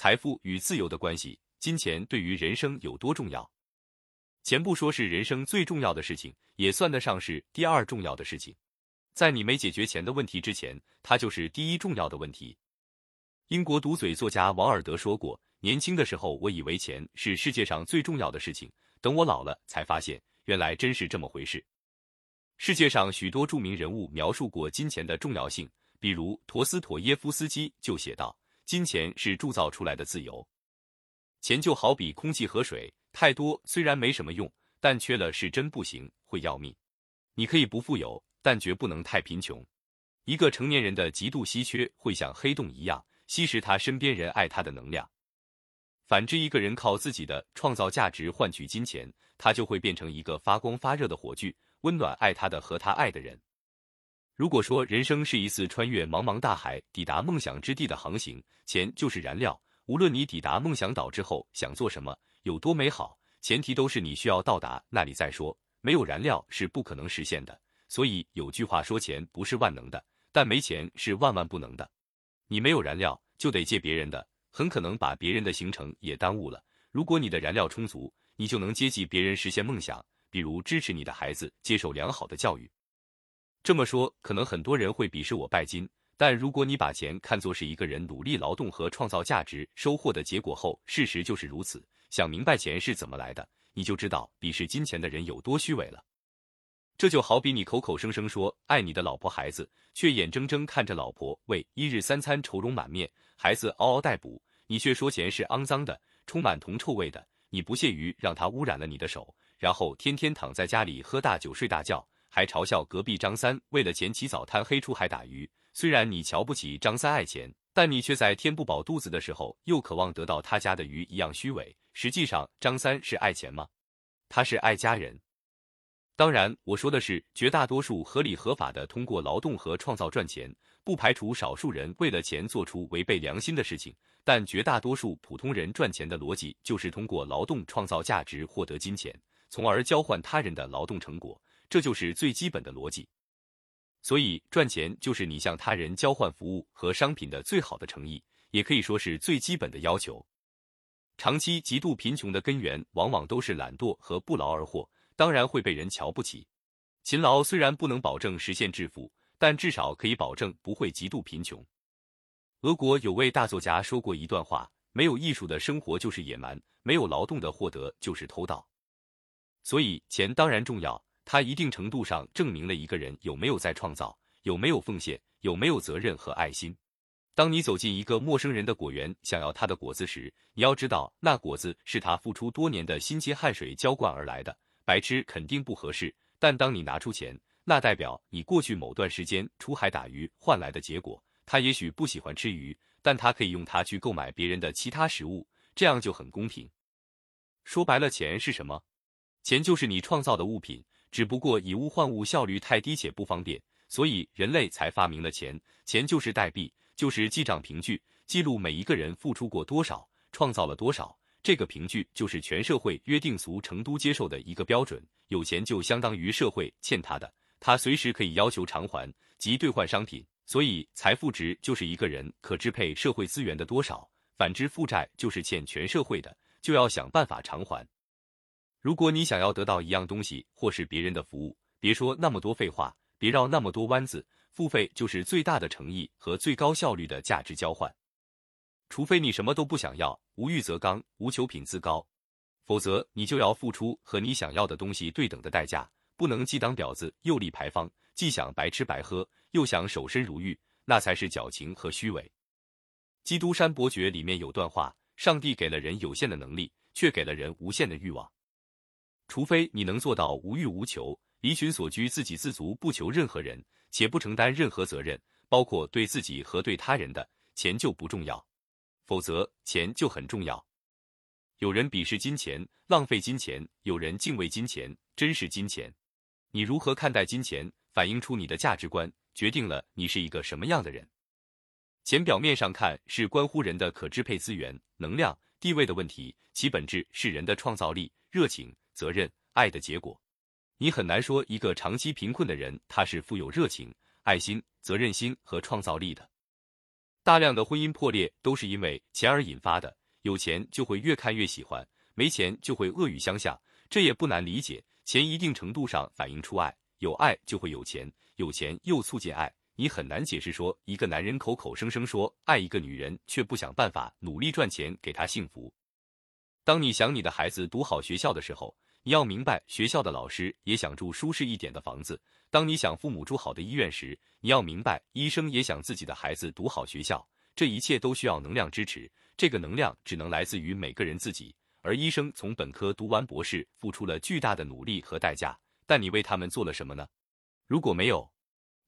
财富与自由的关系，金钱对于人生有多重要？钱不说是人生最重要的事情，也算得上是第二重要的事情。在你没解决钱的问题之前，它就是第一重要的问题。英国毒嘴作家王尔德说过：“年轻的时候，我以为钱是世界上最重要的事情，等我老了，才发现原来真是这么回事。”世界上许多著名人物描述过金钱的重要性，比如陀思妥耶夫斯基就写道：“金钱是铸造出来的自由。钱就好比空气和水，太多虽然没什么用，但缺了是真不行，会要命。你可以不富有。”但绝不能太贫穷。一个成年人的极度稀缺，会像黑洞一样吸食他身边人爱他的能量。反之，一个人靠自己的创造价值换取金钱，他就会变成一个发光发热的火炬，温暖爱他的和他爱的人。如果说人生是一次穿越茫茫大海，抵达梦想之地的航行，钱就是燃料。无论你抵达梦想岛之后想做什么，有多美好，前提都是你需要到达那里再说。没有燃料是不可能实现的。所以有句话说，钱不是万能的，但没钱是万万不能的。你没有燃料，就得借别人的，很可能把别人的行程也耽误了。如果你的燃料充足，你就能接济别人实现梦想，比如支持你的孩子接受良好的教育。这么说，可能很多人会鄙视我拜金，但如果你把钱看作是一个人努力劳动和创造价值收获的结果后，事实就是如此。想明白钱是怎么来的，你就知道鄙视金钱的人有多虚伪了。这就好比你口口声声说爱你的老婆孩子，却眼睁睁看着老婆为一日三餐愁容满面，孩子嗷嗷待哺，你却说钱是肮脏的，充满铜臭味的。你不屑于让他污染了你的手，然后天天躺在家里喝大酒睡大觉，还嘲笑隔壁张三为了钱起早贪黑出海打鱼。虽然你瞧不起张三爱钱，但你却在填不饱肚子的时候又渴望得到他家的鱼一样虚伪。实际上，张三是爱钱吗？他是爱家人。当然，我说的是绝大多数合理合法的通过劳动和创造赚钱，不排除少数人为了钱做出违背良心的事情。但绝大多数普通人赚钱的逻辑就是通过劳动创造价值，获得金钱，从而交换他人的劳动成果，这就是最基本的逻辑。所以，赚钱就是你向他人交换服务和商品的最好的诚意，也可以说是最基本的要求。长期极度贫穷的根源，往往都是懒惰和不劳而获。当然会被人瞧不起。勤劳虽然不能保证实现致富，但至少可以保证不会极度贫穷。俄国有位大作家说过一段话：没有艺术的生活就是野蛮，没有劳动的获得就是偷盗。所以钱当然重要，它一定程度上证明了一个人有没有在创造，有没有奉献，有没有责任和爱心。当你走进一个陌生人的果园，想要他的果子时，你要知道那果子是他付出多年的辛勤汗水浇灌而来的。白吃肯定不合适，但当你拿出钱，那代表你过去某段时间出海打鱼换来的结果。他也许不喜欢吃鱼，但他可以用它去购买别人的其他食物，这样就很公平。说白了，钱是什么？钱就是你创造的物品，只不过以物换物效率太低且不方便，所以人类才发明了钱。钱就是代币，就是记账凭据，记录每一个人付出过多少，创造了多少。这个凭据就是全社会约定俗成都接受的一个标准，有钱就相当于社会欠他的，他随时可以要求偿还及兑换商品。所以，财富值就是一个人可支配社会资源的多少。反之，负债就是欠全社会的，就要想办法偿还。如果你想要得到一样东西或是别人的服务，别说那么多废话，别绕那么多弯子，付费就是最大的诚意和最高效率的价值交换。除非你什么都不想要，无欲则刚，无求品自高，否则你就要付出和你想要的东西对等的代价，不能既当婊子又立牌坊，既想白吃白喝又想守身如玉，那才是矫情和虚伪。《基督山伯爵》里面有段话：上帝给了人有限的能力，却给了人无限的欲望。除非你能做到无欲无求，离群所居，自给自足，不求任何人，且不承担任何责任，包括对自己和对他人的，钱就不重要。否则，钱就很重要。有人鄙视金钱，浪费金钱；有人敬畏金钱，珍视金钱。你如何看待金钱，反映出你的价值观，决定了你是一个什么样的人。钱表面上看是关乎人的可支配资源、能量、地位的问题，其本质是人的创造力、热情、责任、爱的结果。你很难说一个长期贫困的人他是富有热情、爱心、责任心和创造力的。大量的婚姻破裂都是因为钱而引发的，有钱就会越看越喜欢，没钱就会恶语相向，这也不难理解。钱一定程度上反映出爱，有爱就会有钱，有钱又促进爱。你很难解释说，一个男人口口声声说爱一个女人，却不想办法努力赚钱给她幸福。当你想你的孩子读好学校的时候，你要明白，学校的老师也想住舒适一点的房子；当你想父母住好的医院时，你要明白，医生也想自己的孩子读好学校。这一切都需要能量支持，这个能量只能来自于每个人自己。而医生从本科读完博士，付出了巨大的努力和代价，但你为他们做了什么呢？如果没有，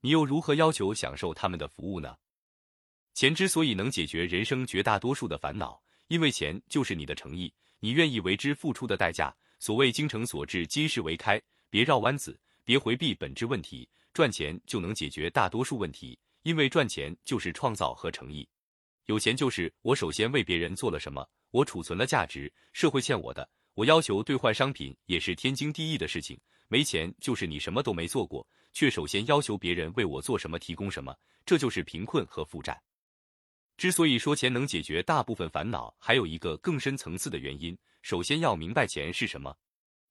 你又如何要求享受他们的服务呢？钱之所以能解决人生绝大多数的烦恼，因为钱就是你的诚意，你愿意为之付出的代价。所谓精诚所至，金石为开，别绕弯子，别回避本质问题。赚钱就能解决大多数问题，因为赚钱就是创造和诚意。有钱就是我首先为别人做了什么，我储存了价值，社会欠我的，我要求兑换商品也是天经地义的事情。没钱就是你什么都没做过。却首先要求别人为我做什么、提供什么，这就是贫困和负债。之所以说钱能解决大部分烦恼，还有一个更深层次的原因。首先要明白钱是什么，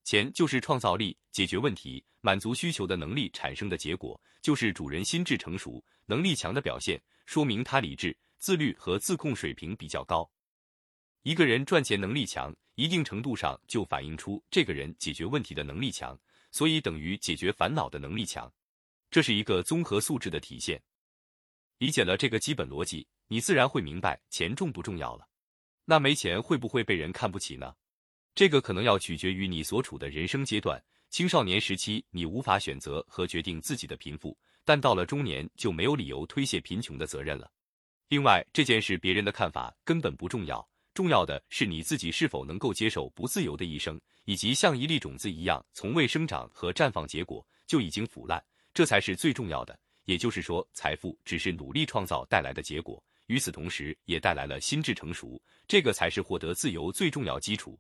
钱就是创造力、解决问题、满足需求的能力产生的结果，就是主人心智成熟、能力强的表现，说明他理智、自律和自控水平比较高。一个人赚钱能力强，一定程度上就反映出这个人解决问题的能力强。所以等于解决烦恼的能力强，这是一个综合素质的体现。理解了这个基本逻辑，你自然会明白钱重不重要了。那没钱会不会被人看不起呢？这个可能要取决于你所处的人生阶段。青少年时期你无法选择和决定自己的贫富，但到了中年就没有理由推卸贫穷的责任了。另外，这件事别人的看法根本不重要。重要的是你自己是否能够接受不自由的一生，以及像一粒种子一样从未生长和绽放结果就已经腐烂，这才是最重要的。也就是说，财富只是努力创造带来的结果，与此同时也带来了心智成熟，这个才是获得自由最重要基础。